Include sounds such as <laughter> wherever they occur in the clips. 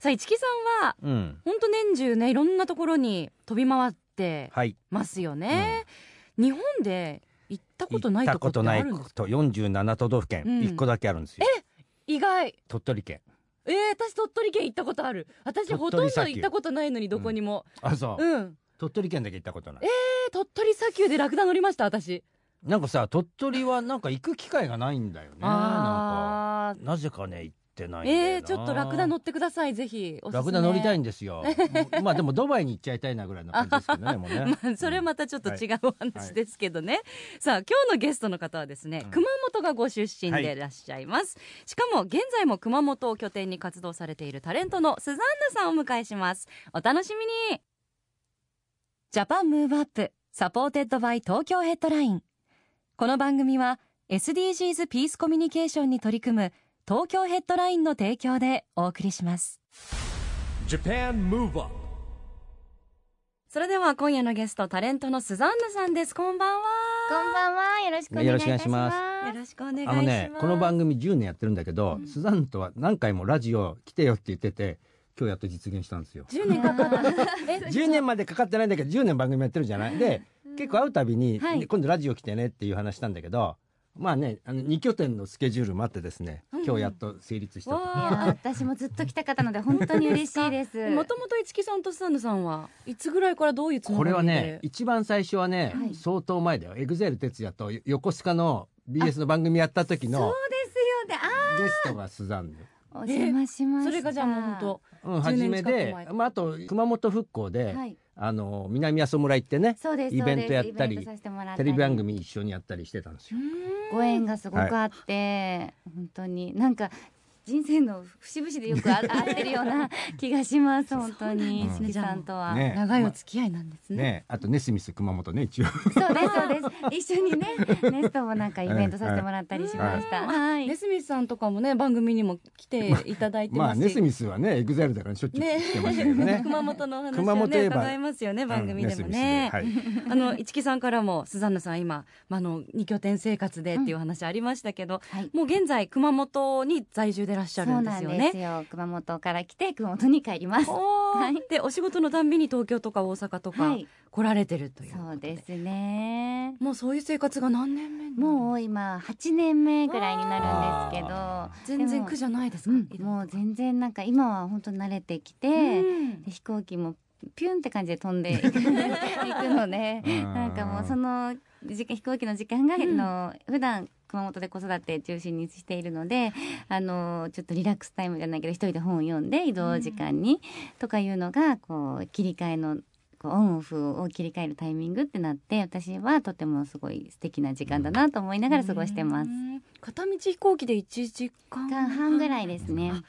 さあ市木さんはうん。本当年中ねいろんなところに飛び回ってはい。ますよね、日本で行ったことないとこってたことないあるんですかと47都道府県、うん。1個だけあるんですよ。意外。鳥取県。えー、私鳥取県行ったことある。私ほとんど行ったことないのにどこにも。あそう、うん、鳥取県だけ行ったことない。えー鳥取砂丘でラクダ乗りました私。なんかさ鳥取はなんか行く機会がないんだよねあか。なぜかねてないんだよな。えー、ちょっとラクダ乗ってくださいぜひ。ラクダ乗りたいんですよ。<laughs> まあでもドバイに行っちゃいたいなぐらいの感じですけどねね、まあ、それはまたちょっと違うお話ですけどね、さあ今日のゲストの方はですね、うん。熊本がご出身はいでいらっしゃいます、しかも現在も熊本を拠点に活動されているタレントのスザンヌさんをお迎えします。お楽しみに。 Japan Move Up supported by Tokyo Headline。この番組は SDGs ピースコミュニケーションに取り組む東京ヘッドラインの提供でお送りします。Japan Move Up それでは今夜のゲストタレントのスザンヌさんです。こんばんは。こんばんは。よろしくお願いいたします。よろしくお願いしよろしくお願いします。あのねこの番組10年やってるんだけど、スザンヌとは何回もラジオ来てよって言ってて今日やっと実現したんですよ。10年かかった。<laughs> え10年までかかってないんだけど10年番組やってるじゃない？で結構会うたびに、はい。で今度ラジオ来てねっていう話したんだけどまあねあの2拠点のスケジュールもあってですね、うん今日やっと成立したとわいや私もずっと来たかったので本当に嬉しいです。もともと市木さんとスタンドさんはいつぐらいからどういうつながりで？これはね一番最初はね、はい相当前だよエグゼル哲也と横須賀の BS の番組やった時のそうですよね。あゲストがスザンヌ。お邪魔しました。それがじゃあもう本当うん、10初めで前、まあ、あと熊本復興で、はい。あの南阿蘇村行ってねそうです。イベントやったりテりレビ番組一緒にやったりしてたんですよ。ご縁がすごくあって、本当になんか人生の節々でよくあ <laughs> 合ってるような気がします本当にうん好きさんとは。ね長いお付き合いなんですねねあとネスミス熊本ね一応。そうですそうです。一緒にねネストもなんかイベントさせてもらったりしました。はい。ネスミスさんとかもね番組にも来ていただいてまあネスミスはねエグゼルだからしょっちゅうね来てましたけどね。熊本のお話熊をね伺いますよね番組でもうんね、ネスミスではいあの市木さんからもスザンヌさん今、まあ、あの二拠点生活でっていう話ありましたけど、はい。もう現在熊本に在住でいらっしゃるんですよね。ですよ。熊本から来て熊本に帰ります。はいでお仕事のたんびに東京とか大阪とかはい。来られてるというそうですね。もうそういう生活が何年目もう今8年目ぐらいになるんですけどあ全然苦じゃないですか、うんもう全然なんか今は本当慣れてきて、飛行機もピュンって感じで飛んでいく <laughs> のでうんなんかもうその時間飛行機の時間が、うん普段熊本で子育て中心にしているのであのちょっとリラックスタイムじゃないけど一人で本を読んで移動時間に、とかいうのがこう切り替えのこうオンオフを切り替えるタイミングってなって私はとてもすごい素敵な時間だなと思いながら過ごしてます。うん。片道飛行機で1時間半ぐらい。ですね。あ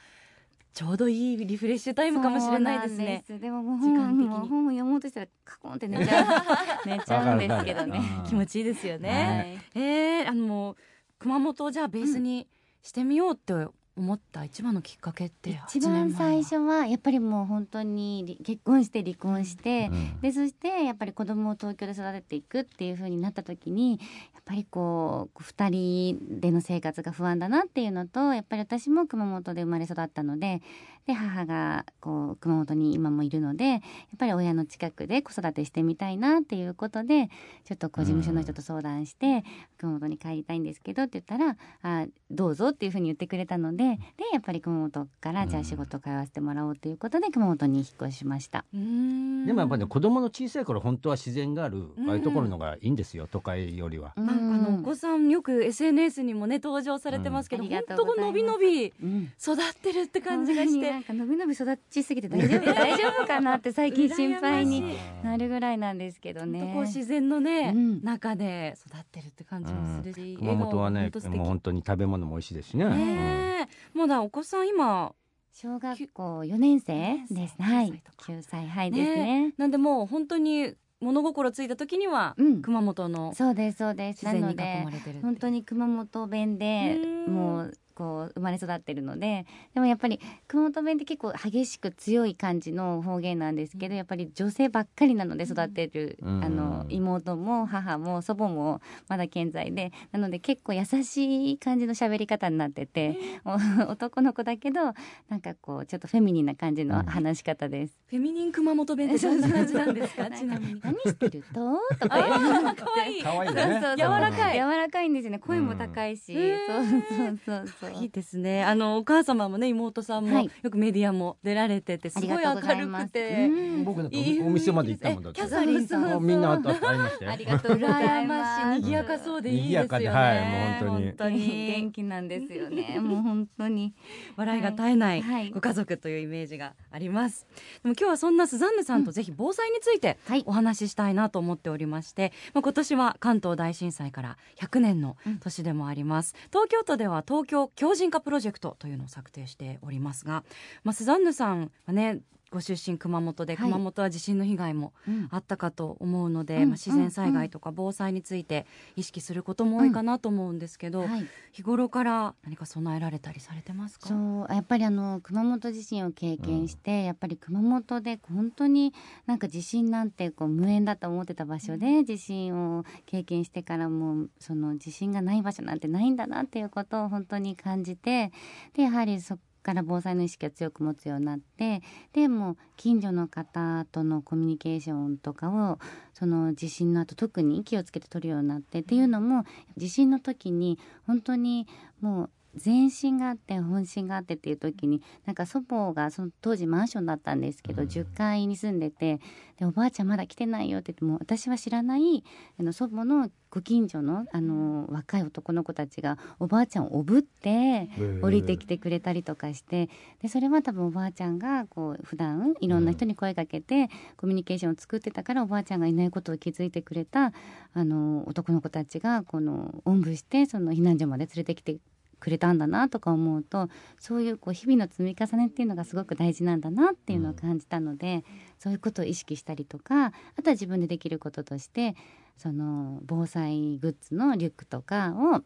ちょうどいいリフレッシュタイムかもしれないですね。です。でももう時間的に。本もう本を読もうとしたらカコンって寝ちゃう。<laughs> 寝ちゃうんですけどね。気持ちいいですよね、はい。えー、あの熊本をじゃあベースにしてみようって思った一番のきっかけって一番最初はやっぱりもう本当にり結婚して離婚して、うん。でそしてやっぱり子供を東京で育てていくっていう風になった時にやっぱりこう2人での生活が不安だなっていうのとやっぱり私も熊本で生まれ育ったのでで母がこう熊本に今もいるのでやっぱり親の近くで子育てしてみたいなっていうことでちょっとこう事務所の人と相談して、熊本に帰りたいんですけどって言ったらあどうぞっていう風に言ってくれたのででやっぱり熊本からじゃあ仕事通わせてもらおうということで熊本に引っ越しました。うん。でもやっぱね子供の小さい頃本当は自然があるうん。ああいうところのがいいんですよ都会よりは。なん。かあのお子さんよく SNS にもね登場されてますけど、うん。本当のびのびうん。育ってるって感じがしてなんか伸び伸び育ちすぎて大丈夫 <laughs> 大丈夫かなって最近心配になるぐらいなんですけどね。こう自然のね、うん。中で育ってるって感じもするし、熊本はねもう本当に食べ物も美味しいですしね。ねえ。まだお子さん今小学校4年生です。9はい。歳とか。9歳はいですね。なんでもう本当に物心ついた時には、うん。熊本のそうですそうです。な自然に囲のでまれてるっていう。本当に熊本弁でうん。もうこう生まれ育ってるのででもやっぱり熊本弁って結構激しく強い感じの方言なんですけどやっぱり女性ばっかりなので育ってる、うん。あの妹も母も祖母もまだ健在でなので結構優しい感じの喋り方になってて、お <laughs> 男の子だけどなんかこうちょっとフェミニンな感じの話し方です。フェミニン熊本弁ってどんな感じなんですか？ちなみに何してる？ととか可愛いそうねそうそう。柔らかい。柔らかいんですよね。声も高いし、うん。そうそうそうそういいですね。あのお母様もね妹さんも、はい。よくメディアも出られててす。ごい明るくて。うん。僕なお店まで行ったもんだって。キャサリンさん。みんなあったありましたよありがとうござい羨まますしい賑やかそうでいいですよね。はいもう本当に。本当に。元気なんですよねもう本当に笑いが絶えないはい。ご家族というイメージがあります、でも今日はそんなスザンヌさんとぜひ防災についてはい。お話ししたいなと思っておりまして、まあ、今年は関東大震災から100年の年でもあります、東京都では東京強靭化プロジェクトというのを策定しておりますが、まあ、スザンヌさんはねご出身熊本ではい。熊本は地震の被害もうん。あったかと思うので、うんまあ、自然災害とか防災について意識することも多いかなと思うんですけど、はい。日頃から何か備えられたりされてますか？そうやっぱりあの熊本地震を経験して、やっぱり熊本で本当になんか地震なんてこう無縁だと思ってた場所で、地震を経験してからもその地震がない場所なんてないんだなっていうことを本当に感じてでやはりそこから防災の意識を強く持つようになってでも近所の方とのコミュニケーションとかをその地震の後特に気をつけて取るようになってっていうのも地震の時に本当にもう前震があって本震があってっていう時になんか祖母がその当時マンションだったんですけど、10階に住んでてでおばあちゃんまだ来てないよって言っても私は知らないあの祖母のご近所のあの若い男の子たちがおばあちゃんをおぶって降りてきてくれたりとかしてでそれは多分おばあちゃんがこう普段いろんな人に声かけてコミュニケーションを作ってたからおばあちゃんがいないことを気づいてくれたあの男の子たちがこのおんぶしてその避難所まで連れてきてくれたんだなとか思うとそういうこう日々の積み重ねっていうのがすごく大事なんだなっていうのを感じたので、そういうことを意識したりとかあとは自分でできることとしてその防災グッズのリュックとかを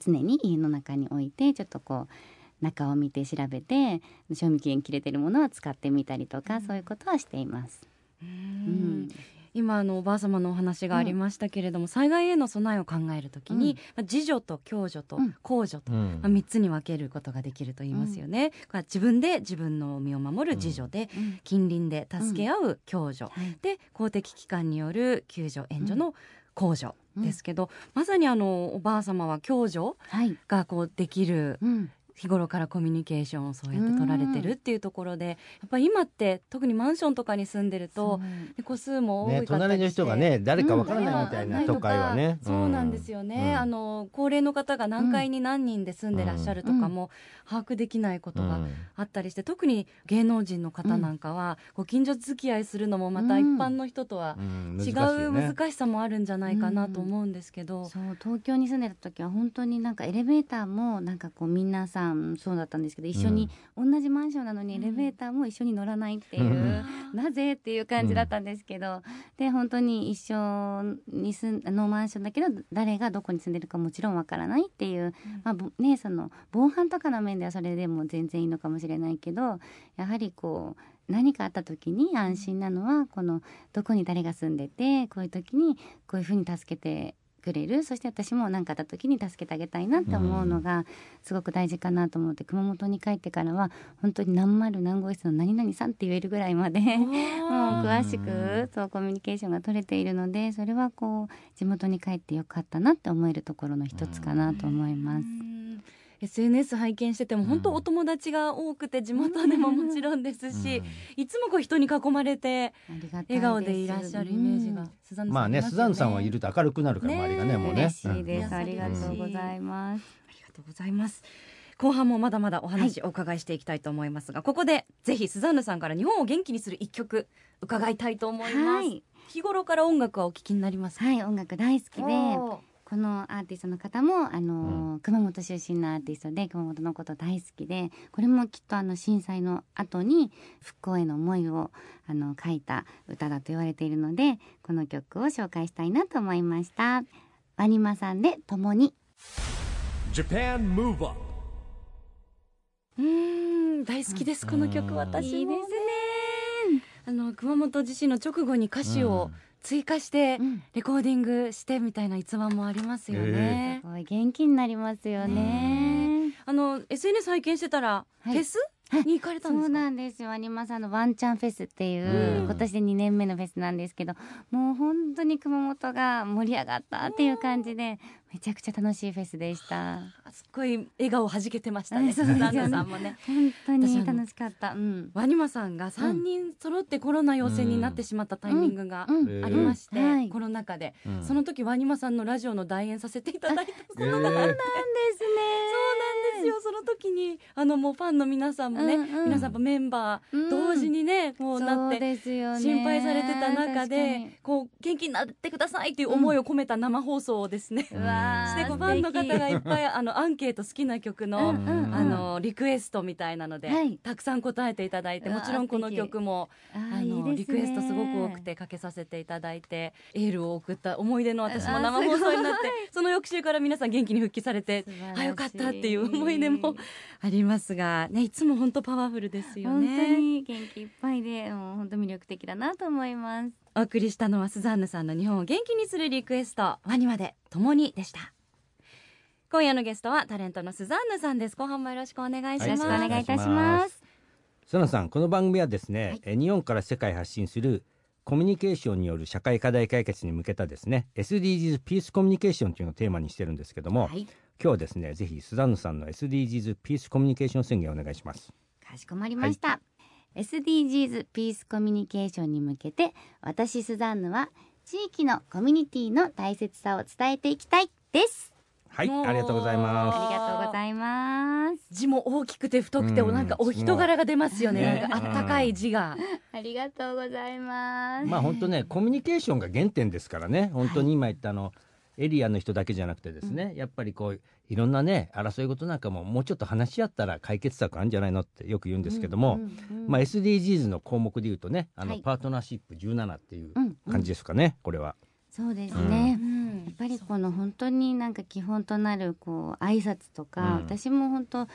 常に家の中に置いてちょっとこう中を見て調べて賞味期限切れてるものは使ってみたりとか、そういうことはしています。うん今あのおばあ様のお話がありましたけれども、災害への備えを考えるときに、まあ自助と共助とうん。公助と、うん。まあ、3つに分けることができると言いますよね。これは自分で自分の身を守る自助で、うん。近隣で助け合う共助、はい。で公的機関による救助援助の公助ですけど、まさにあのおばあ様は共助はい、がこうできるうん日頃からコミュニケーションをそうやって取られてるっていうところで、やっぱり今って特にマンションとかに住んでると個数も多ねかったりして、隣の人がね誰かわからないみたいなうん都会はねそうなんですよね、うん。あの高齢の方が何階に何人で住んでらっしゃるとかも把握できないことがあったりして特に芸能人の方なんかはご近所付き合いするのもまた一般の人とはうん。違う難しさもあるんじゃないかなと思うんですけど、そう東京に住んでた時は本当になんかエレベーターもなんかこう皆さんそうだったんですけど一緒に、同じマンションなのにエレベーターも一緒に乗らないっていう、うん。なぜっていう感じだったんですけど、で本当に一緒に住んのマンションだけど誰がどこに住んでるかもちろんわからないっていう、まあぼねその防犯とかの面ではそれでも全然いいのかもしれないけどやはりこう何かあった時に安心なのはこのどこに誰が住んでてこういう時にこういうふうに助けてくれる。そして私も何かあった時に助けてあげたいなって思うのがすごく大事かなと思って熊本に帰ってからは本当に何丸何号室の何々さんって言えるぐらいまで <laughs> もう詳しくそうコミュニケーションが取れているのでそれはこう地元に帰ってよかったなって思えるところの一つかなと思います。うん SNS 拝見してても本当お友達が多くて地元でももちろんですし、いつもこう人に囲まれて笑顔でいらっしゃるイメージが、うん。スザンヌさんまあねスザンヌさんはいると明るくなるからね周りがねもうね。嬉しいです、うんありがとうございます。ありがとうございます。後半もまだまだお話お伺いしていきたいと思いますが、ここでぜひスザンヌさんから日本を元気にする一曲伺いたいと思います。はい、日頃から音楽はお聞きになりますか？はい、音楽大好きで。このアーティストの方もあの、熊本出身のアーティストで熊本のこと大好きでこれもきっとあの震災の後に復興への思いをあの書いた歌だと言われているのでこの曲を紹介したいなと思いました。ワニマさんで共に。Japan Move Up うーん大好きですこの曲私も。いいですね。あの熊本地震の直後に歌詞を追加してうん。レコーディングしてみたいな逸話もありますよね。す、ごい元気になりますよね。あの SNS 拝見してたら、はい。フェス？はい。に行かれたんですか？そうなんですよ。アニマさんのワンチャンフェスっていう、うん。今年で2年目のフェスなんですけどもう本当に熊本が盛り上がったっていう感じでめちゃくちゃ楽しいフェスでした。あすっごい笑顔はじけてましたね。えそうですさんもね。本当に楽しかった。うん。ワニマさんが3人揃ってコロナ陽性になってしまったタイミングがありまして、コロナ禍で、うん。その時ワニマさんのラジオの代演させていただいたえー。そうなんですよ。その時にあのもうファンの皆さんもね、うんうん。皆さんもメンバー同時にね、こうなそうってですよね。心配されてた中でに。こう元気になってくださいっていう思いを込めた生放送をですね、うわーしてファンの方がいっぱいあのアンケート好きな曲の、あのリクエストみたいなので、はい。たくさん答えていただいてもちろんこの曲もあのリクエストすごく多くてかけさせていただいてエールを送った思い出の私も生放送になってその翌週から皆さん元気に復帰されてあよかったっていう思い出もありますが、ね、いつも本当パワフルですよ本当ね。に元気いっぱいでもう本当魅力的だなと思いますお送りしたのはスザンヌさんの日本を元気にするリクエストワニマで共にでした。今夜のゲストはタレントのスザンヌさんです。後半もよろしくお願いしはいます、よろしくお願いいたします。佐野さんこの番組はですね、はい。え日本から世界発信するコミュニケーションによる社会課題解決に向けたですね SDGs ピースコミュニケーションというのをテーマにしてるんですけども、はい。今日はですねぜひスザンヌさんの SDGs ピースコミュニケーション宣言をお願いします。かしこまりました、SDGs ピースコミュニケーションに向けて私スザンヌは地域のコミュニティの大切さを伝えていきたいです。はいありがとうございまありがとうございます。字も大きくて太くて、うん。なんかお人柄が出ますよね。ね。なんかあったかい字が、ありがとうございますす。まあ本当ねコミュニケーションが原点ですからね。本当に今言ったあの、エリアの人だけじゃなくてですね、やっぱりこういろんなね争い事なんかももうちょっと話し合ったら解決策あるんじゃないのってよく言うんですけども、うんうんうん。まあ、SDGs の項目でいうとねあの、はいパートナーシップ17っていううんうん。感じですかね、これは。そうですね、うん。やっぱりこの本当になんか基本となるこう挨拶とか、うん。私も本当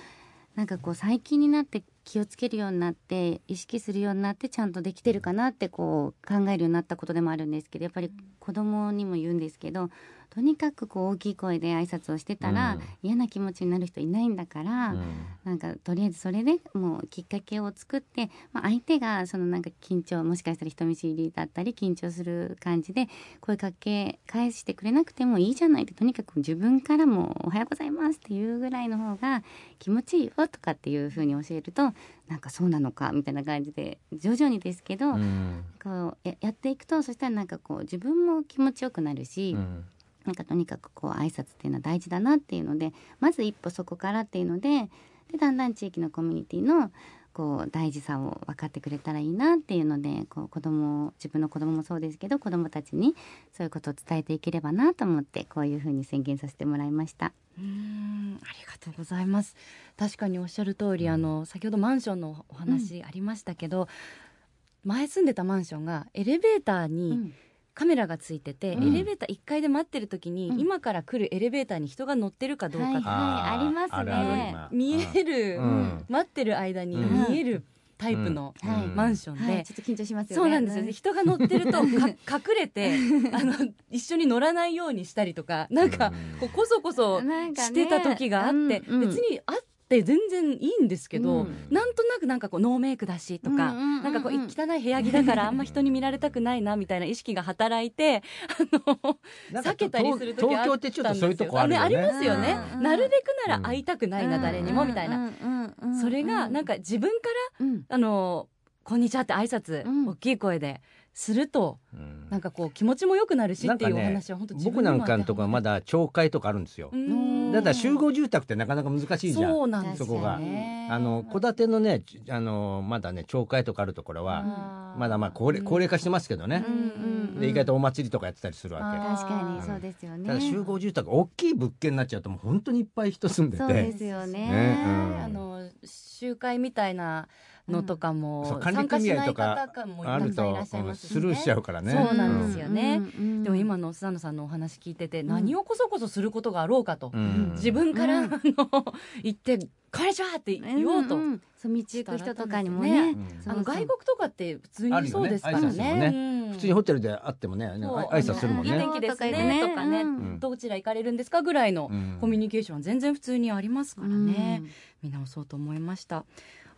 なんかこう最近になって気をつけるようになって意識するようになってちゃんとできてるかなってこう考えるようになったことでもあるんですけどやっぱり子供にも言うんですけどとにかくこう大きい声で挨拶をしてたら、うん。嫌な気持ちになる人いないんだから、うん。なんかとりあえずそれでもうきっかけを作って、まあ、相手がそのなんか緊張もしかしたら人見知りだったり緊張する感じで声かけ返してくれなくてもいいじゃないってとにかく自分からも「おはようございます」っていうぐらいの方が気持ちいいよとかっていうふうに教えるとなんかそうなのかみたいな感じで徐々にですけど、うん。こうややっていくとそしたらなんかこう自分も気持ちよくなるし。うんなんかとにかくこう挨拶っていうのは大事だなっていうのでまず一歩そこからっていうのででだんだん地域のコミュニティのこう大事さを分かってくれたらいいなっていうのでこう子供を自分の子供もそうですけど子供たちにそういうことを伝えていければなと思ってこういうふうに宣言させてもらいました。うんありがとうございます。確かにおっしゃる通り、あの先ほどマンションのお話ありましたけど、前住んでたマンションがエレベーターうにんカメラがついてて、うん。エレベーター1階で待ってる時に、うん。今から来るエレベーターに人が乗ってるかどうかって、はいありますね。あるある今見える、うん。待ってる間にうん。見えるタイプのマンションで、はい、ちょっと緊張しますよね。そうなんですよね。人が乗ってるとか <laughs> 隠れてあの一緒に乗らないようにしたりとかなんかうん。こうこそこそしてた時があって、うんうん。別にあって全然いいんですけど、うん。なんとなくなんかこうノーメイクだしとか、うんうんうんうん。なんかこう汚い部屋着だからあんま人に見られたくないなみたいな意識が働いてあの避けたりする時東あったんですよ。京ってちょっとそういうとこあるよね。ありますよね、うんうんなるべくなら会いたくないな、うん。誰にもみたいな、それがなんか自分からうん。あのこんにちはって挨拶、うん。大きい声でするとうん。なんかこう気持ちも良くなるしっていうお話は本当自分にも僕なんかのとこはまだ町会とかあるんですよ。うん。だから集合住宅ってなかなか難しいじゃん。そうなんですよそこが。ねあの戸建てのねあのまだね町会とかあるところはまだまあ高齢高齢化してますけどね。うんうんうん。で意外とお祭りとかやってたりするわけ。確かにそうですよね。ただ集合住宅大きい物件になっちゃうともう本当にいっぱい人住んでて。そうですよね。ね。うん。あの集会みたいなのとかも、参加しない組合とか方もあるとたくさんいらっしゃいますし、ね、スルーしちゃうからね。そうなんですよね。でも今のスザンヌさんのお話聞いてて、何をこそこそすることがあろうかと、うん。自分から、うん。あの言って「こんにちは!」って言おうと、う道行く人とかにもね。あの外国とかって普通にそうですからね。普通にホテルで会ってもね、そう。あ挨拶するもんいいね。天気ですねとかね、うん。どちら行かれるんですかぐらいのうん。コミュニケーションは全然普通にありますからね、見直そうと思いました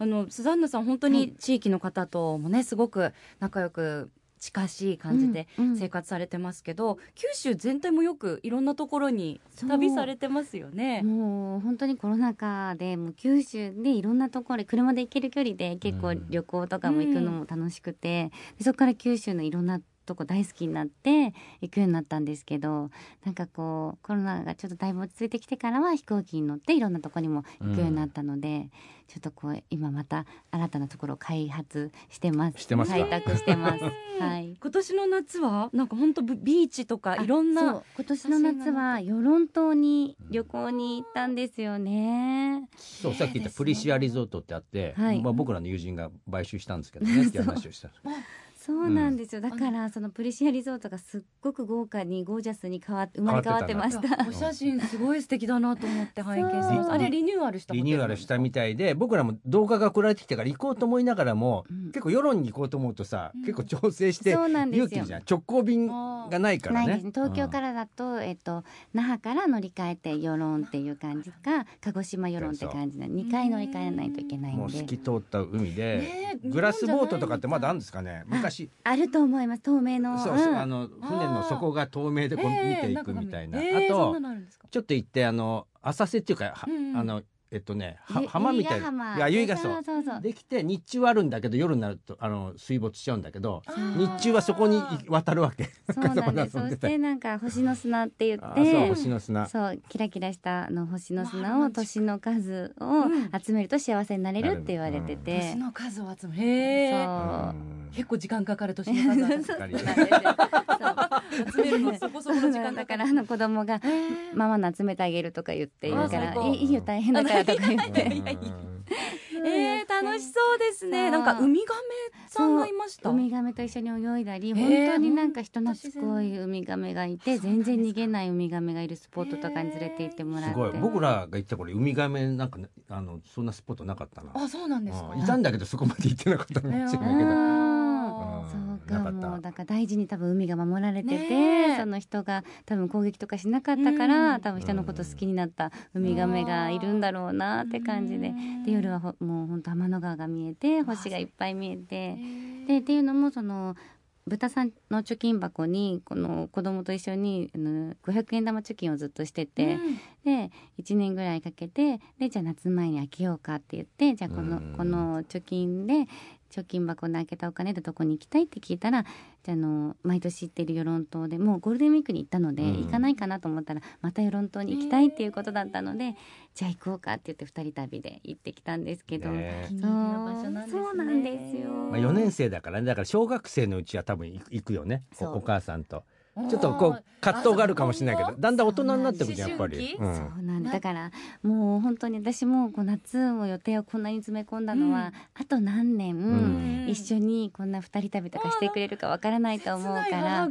あのスザンヌさん本当に地域の方ともねすごく仲良く近しい感じでうんうん。生活されてますけど、九州全体もよくいろんなところに旅されてますよね。もう本当にコロナ禍でもう九州でいろんなところ車で行ける距離で結構うん。旅行とかも行くのも楽しくて、でそこから九州のいろんなとこ大好きになって行くようになったんですけどなんかこうコロナがちょっとだいぶ落ち着いてきてからは飛行機に乗っていろんなとこにも行くようになったので、ちょっとこう今また新たなところを開発してます。してますか？開拓してます。<laughs> はい。今年の夏はなんか本当ビーチとかいろんそなう。今年の夏は与論島に旅行に行ったんですよね。そうさっき言ったプリシアリゾートってあって、はい。まあ僕らの友人が買収したんですけどね <laughs> っていう話をした。そうなんです。よ、だからそのプリシアリゾートがすっごく豪華にゴージャスに変わ生まれ変わってました。お写真すごい素敵だなと思って拝見しまそう。す。あれリニューアルしたリニューアルしたみたいで僕らも動画が送られてきてから行こうと思いながらも、うん。結構世論に行こうと思うとさ、うん。結構調整してそうなんですよ。勇気じゃん。直行便がないからね。ね。東京からだと、えっと那覇から乗り換えて与論っていう感じか鹿児島与論って感じで2回乗り換えないといけないもうんで透き通った海で、ねえグラスボートとかってまだあるんですかね？昔あると思います。透明の。そう、うん。あの船の底が透明でこう見ていくみたいな、あとちょっと行ってあの浅瀬っていうか、はうんうん。あのえっとね浜みたいな。いや由比ヶそうそうそうそう。できて日中はあるんだけど夜になるとあの水没しちゃうんだけど日中はそこに渡るわけ。そうなんです。<laughs> そしてなんか星の砂って言って星の砂。そうキラキラしたあの星のま砂あを年の数をうん。集めると幸せになれるって言われてて、年の数を集めへえそう結構時間かかる年の数を集め集めるのそこそこの時間だからあの子供がママの集めてあげるとか言って言うからいいよ大変だからとか言って <laughs> えー、楽しそうですね。なんかウミガメさんがいました？ウミガメと一緒に泳いだり、ー。本当になんか人懐っこいウミガメがいて全然逃げないウミガメがいるスポットとかに連れて行ってもらって。すごい僕らが行った頃ウミガメなんかねあのそんなスポットなかったな。あ、そうなんですか。うん。いたんだけどそこまで行ってなかったのかもしれないけど、そうかもうだから大事に多分海が守られてて、その人が多分攻撃とかしなかったから、うん。多分人のこと好きになったウミガメがいるんだろうなって感じで、うん。で夜はほもう本当天の川が見えて星がいっぱい見えて。でっていうのもその豚さんの貯金箱にこの子供と一緒にあの500円玉貯金をずっとしてて、うん。で1年ぐらいかけてでじゃあ夏前に開けようかって言ってじゃあこのうん。この貯金で貯金箱で開けたお金でどこに行きたいって聞いたらじゃああの毎年行ってる与論島でもうゴールデンウィークに行ったので、うん。行かないかなと思ったらまた与論島に行きたいっていうことだったので、じゃあ行こうかって言って2人旅で行ってきたんですけど、ねそう。そうなんですよ。まあ、4年生だからね。だから小学生のうちは多分行くよね。おそう。お母さんとちょっとこう葛藤があるかもしれないけどだんだん大人になってくるじゃんやっぱり、そうなんだだからもう本当に私もこう夏を予定をこんなに詰め込んだのは、あと何年、ん。一緒にこんな二人旅とかしてくれるかわからないと思うか切ないら。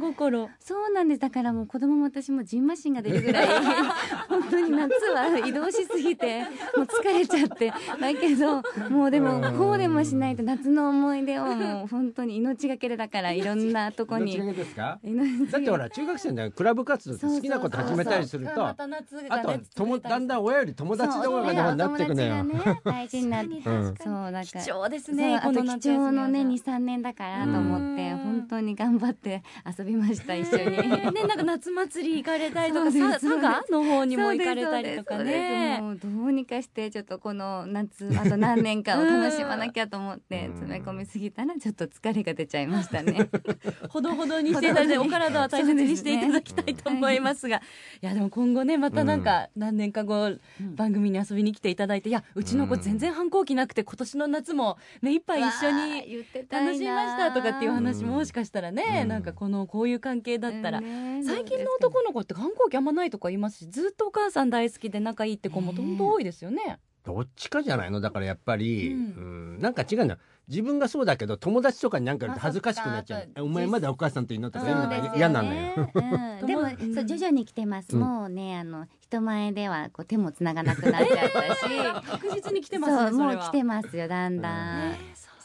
そうなんです。だからもう子供も私もジンマシンが出るぐらい <laughs> 本当に夏は移動しすぎてもう疲れちゃって。だけどもうでもこうでもしないと夏の思い出をもう本当に命がけでだからいろんなとこに。どっちがいいですか？命だってほら中学生のクラブ活動って好きなこと始めたりするとあとはともだんだん親より友達の方がなっていくのよ。お友達がね大事になってうん。そうだから。貴重ですね。あと貴重のねに23年だからと思ってうん。本当に頑張って遊びました一緒に。ね、なんか夏祭り行かれたりとか、佐賀の方にも行かれたりとかね。もうどうにかしてちょっとこの夏あと何年かを楽しまなきゃと思ってうん。詰め込みすぎたらちょっと疲れが出ちゃいましたね。<laughs> ほどほどにしてたね、<laughs> お体は大大切にしていただきたいと思いますが、いやでも今後ねまたなんか何年か後、番組に遊びに来ていただいていやうちの子全然反抗期なくて今年の夏も目いっぱい一緒に楽しみましたとかっていう話もうんもしかしたらね、うん。なんかこのこういう関係だったら、ね。最近の男の子って反抗期あんまないとか言いますしずっとお母さん大好きで仲いいって子もねどんどん多いですよね。どっちかじゃないの？だからやっぱり、ううんんなんか違うの自分がそうだけど友達とかになんかあ恥ずかしくなっちゃう。お前まだお母さんといいの？とか言うのが嫌なのよ。うん。でも、うん。そう徐々に来てます、うん。もうねあの人前ではこう手もつながなくなっちゃったし。<laughs> 確実に来てますねそうもう来てますよだんだん、ね。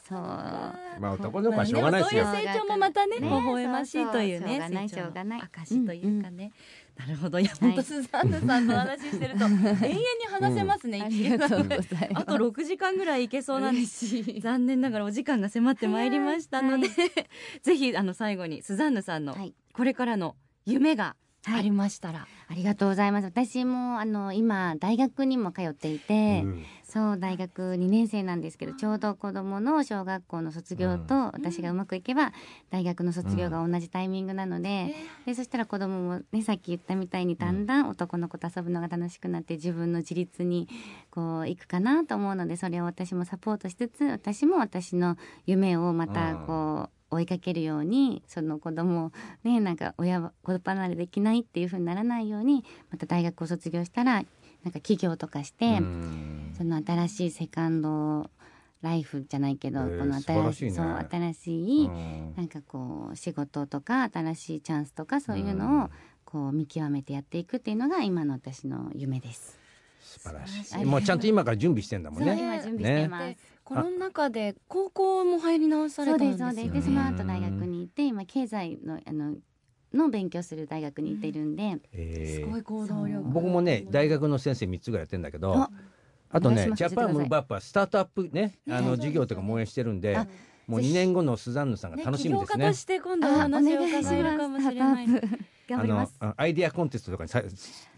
そう。まあ男の子はしょうがないですよ。まあ。そういう成長もまたね、ね。微笑ましいというね、しょうがない証というかね。なるほど、いや、はい。本当スザンヌさんの話してると、<laughs> 永遠に話せますね。あとう気にございます。あと6時間ぐらいいけそうなんです。残念ながらお時間が迫ってまいりましたので、<laughs> ぜひあの最後にスザンヌさんのはい。これからの夢がはいありましたら、ありがとうございます。私もあの今大学にも通っていて、うん。そう大学2年生なんですけどちょうど子どもの小学校の卒業と、私がうまくいけば大学の卒業が同じタイミングなので,、でそしたら子どももねさっき言ったみたいにだんだん男の子と遊ぶのが楽しくなって自分の自立にこういくかなと思うのでそれを私もサポートしつつ私も私の夢をまたこう。追いかけるようにその子供をねなんか親は子離れできないっていう風にならないようにまた大学を卒業したらなんか起業とかして、うんその新しいセカンドライフじゃないけど、へえこの新しいねそう新しい、うんなんかこう仕事とか新しいチャンスとかそういうのをこう見極めてやっていくっていうのが今の私の夢です。素晴らしいい。もうちゃんと今から準備してんだもんね。今準備してます。でこの中で高校も入り直されそうたんですそうです。ですよね。でその後大学に行って今経済のあのの勉強する大学に行ってるんで、えーすごい行動力。僕もね大学の先生3つぐらいやってんだけどああとねジャパンムーブアップはスタートアップねあのね授業とかも応援してるんであもう2年後のスザンヌさんがね楽しみですね起業家と。して今度お話を伺えるかもしれない。頑張アイデアコンテストとかにさ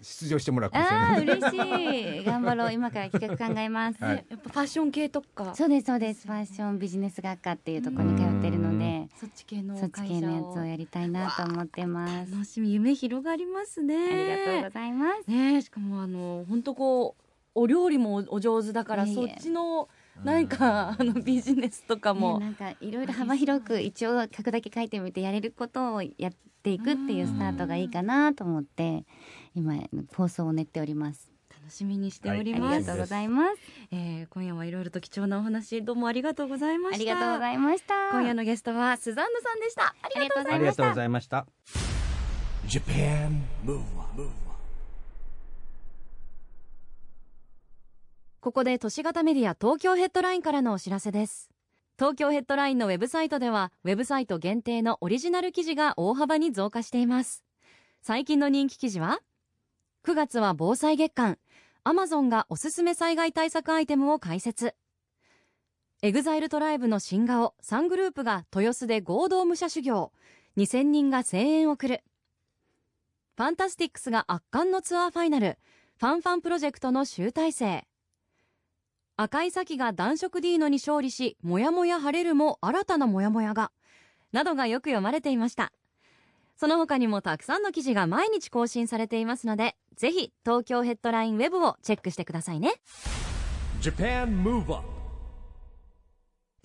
出場してもらうかもしれない。ああ嬉しい。頑張ろう。今から企画考えます。はい。やっぱファッション系とか、そうですそうです。ファッションビジネス学科っていうところに通ってるのでそっち系のそっち会社系のやつををやりたいなと思ってます。楽しみ。夢広がりますね。ありがとうございます。ねえしかもあの本当こうお料理もお上手だからそっちの何かあのビジネスとかねも、なんかいろいろ幅広く一応書くだけ書いてみてやれることをやっていくっていうスタートがいいかなと思って今放送を練っております楽しみにしておりあります。がとうございますえー今夜はいろいろと貴重なお話どうもありがとうございました。ありがとうございました今夜のゲストはスザンヌさんでした。ありがとうございましたありがとうご。ざいました。Japan Move Up, ここで都市型メディア東京ヘッドラインからのお知らせです東京ヘッドラインのウェブサイトではウェブサイト限定のオリジナル記事が大幅に増加しています。最近の人気記事は9月は防災月間アマゾンがおすすめ災害対策アイテムを解説 EXILE TRIBE の新顔3グループが豊洲で合同武者修行。2000人が声援を送る。 FANTASTICS が圧巻のツアーファイナル。ファンファンプロジェクトの集大成。赤い咲が男色ディーノに勝利しもやもや晴れるも新たなもやもやがなどがよく読まれていました。その他にもたくさんの記事が毎日更新されていますのでぜひ東京ヘッドラインウェブをチェックしてくださいね。Japan Move Up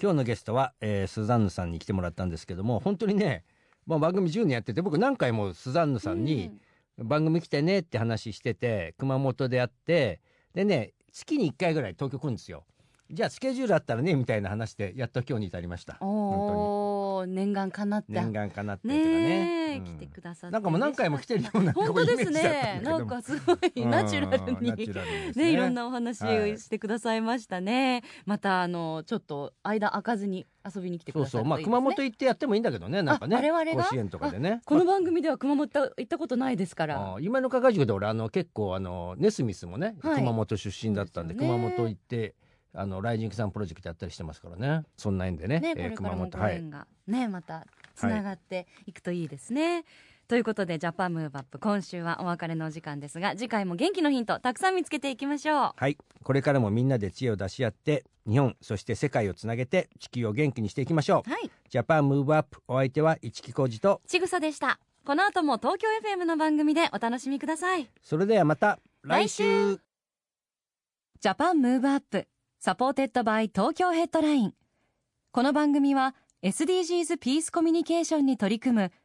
今日のゲストは、えースザンヌさんに来てもらったんですけども本当にね、まあ、番組10年やってて僕何回もスザンヌさんに番組来てねって話してて熊本でやってでね月に1回ぐらい東京来るんですよ。じゃあスケジュールあったらねみたいな話でやっと今日に至りました。本おお念願かなって念願かなってとかね。うん。来てくださってなんかもう何回も来てるような本当ですね。なんかすごいナチュラルに。うんナチュラルですね、いろんなお話はい。をしてくださいましたね。また、あの、ちょっと間開かずに遊びに来てくださそうそう。まあ熊本行ってやってもいいんだけどねなんかね甲子園とかでね。この番組では熊本行ったことないですから。夢の課外塾で俺あの結構あのネスミスもね、はい。熊本出身だったんで熊本行ってあのライジングさんプロジェクトやったりしてますからね。そんな縁でねね、えーこれからもごはい。ね、またつながっていくといいですね。ということでジャパンムーブアップ今週はお別れのお時間ですが次回も元気のヒントたくさん見つけていきましょう。はい。これからもみんなで知恵を出し合って日本そして世界をつなげて地球を元気にしていきましょう、はい、ジャパンムーブアップお相手は市木浩二とちぐさでした。この後も東京 FM の番組でお楽しみください。それではまた来週。 Japan Move Up supported by Tokyo Headline この番組は SDGs ピースコミュニケーションに取り組む「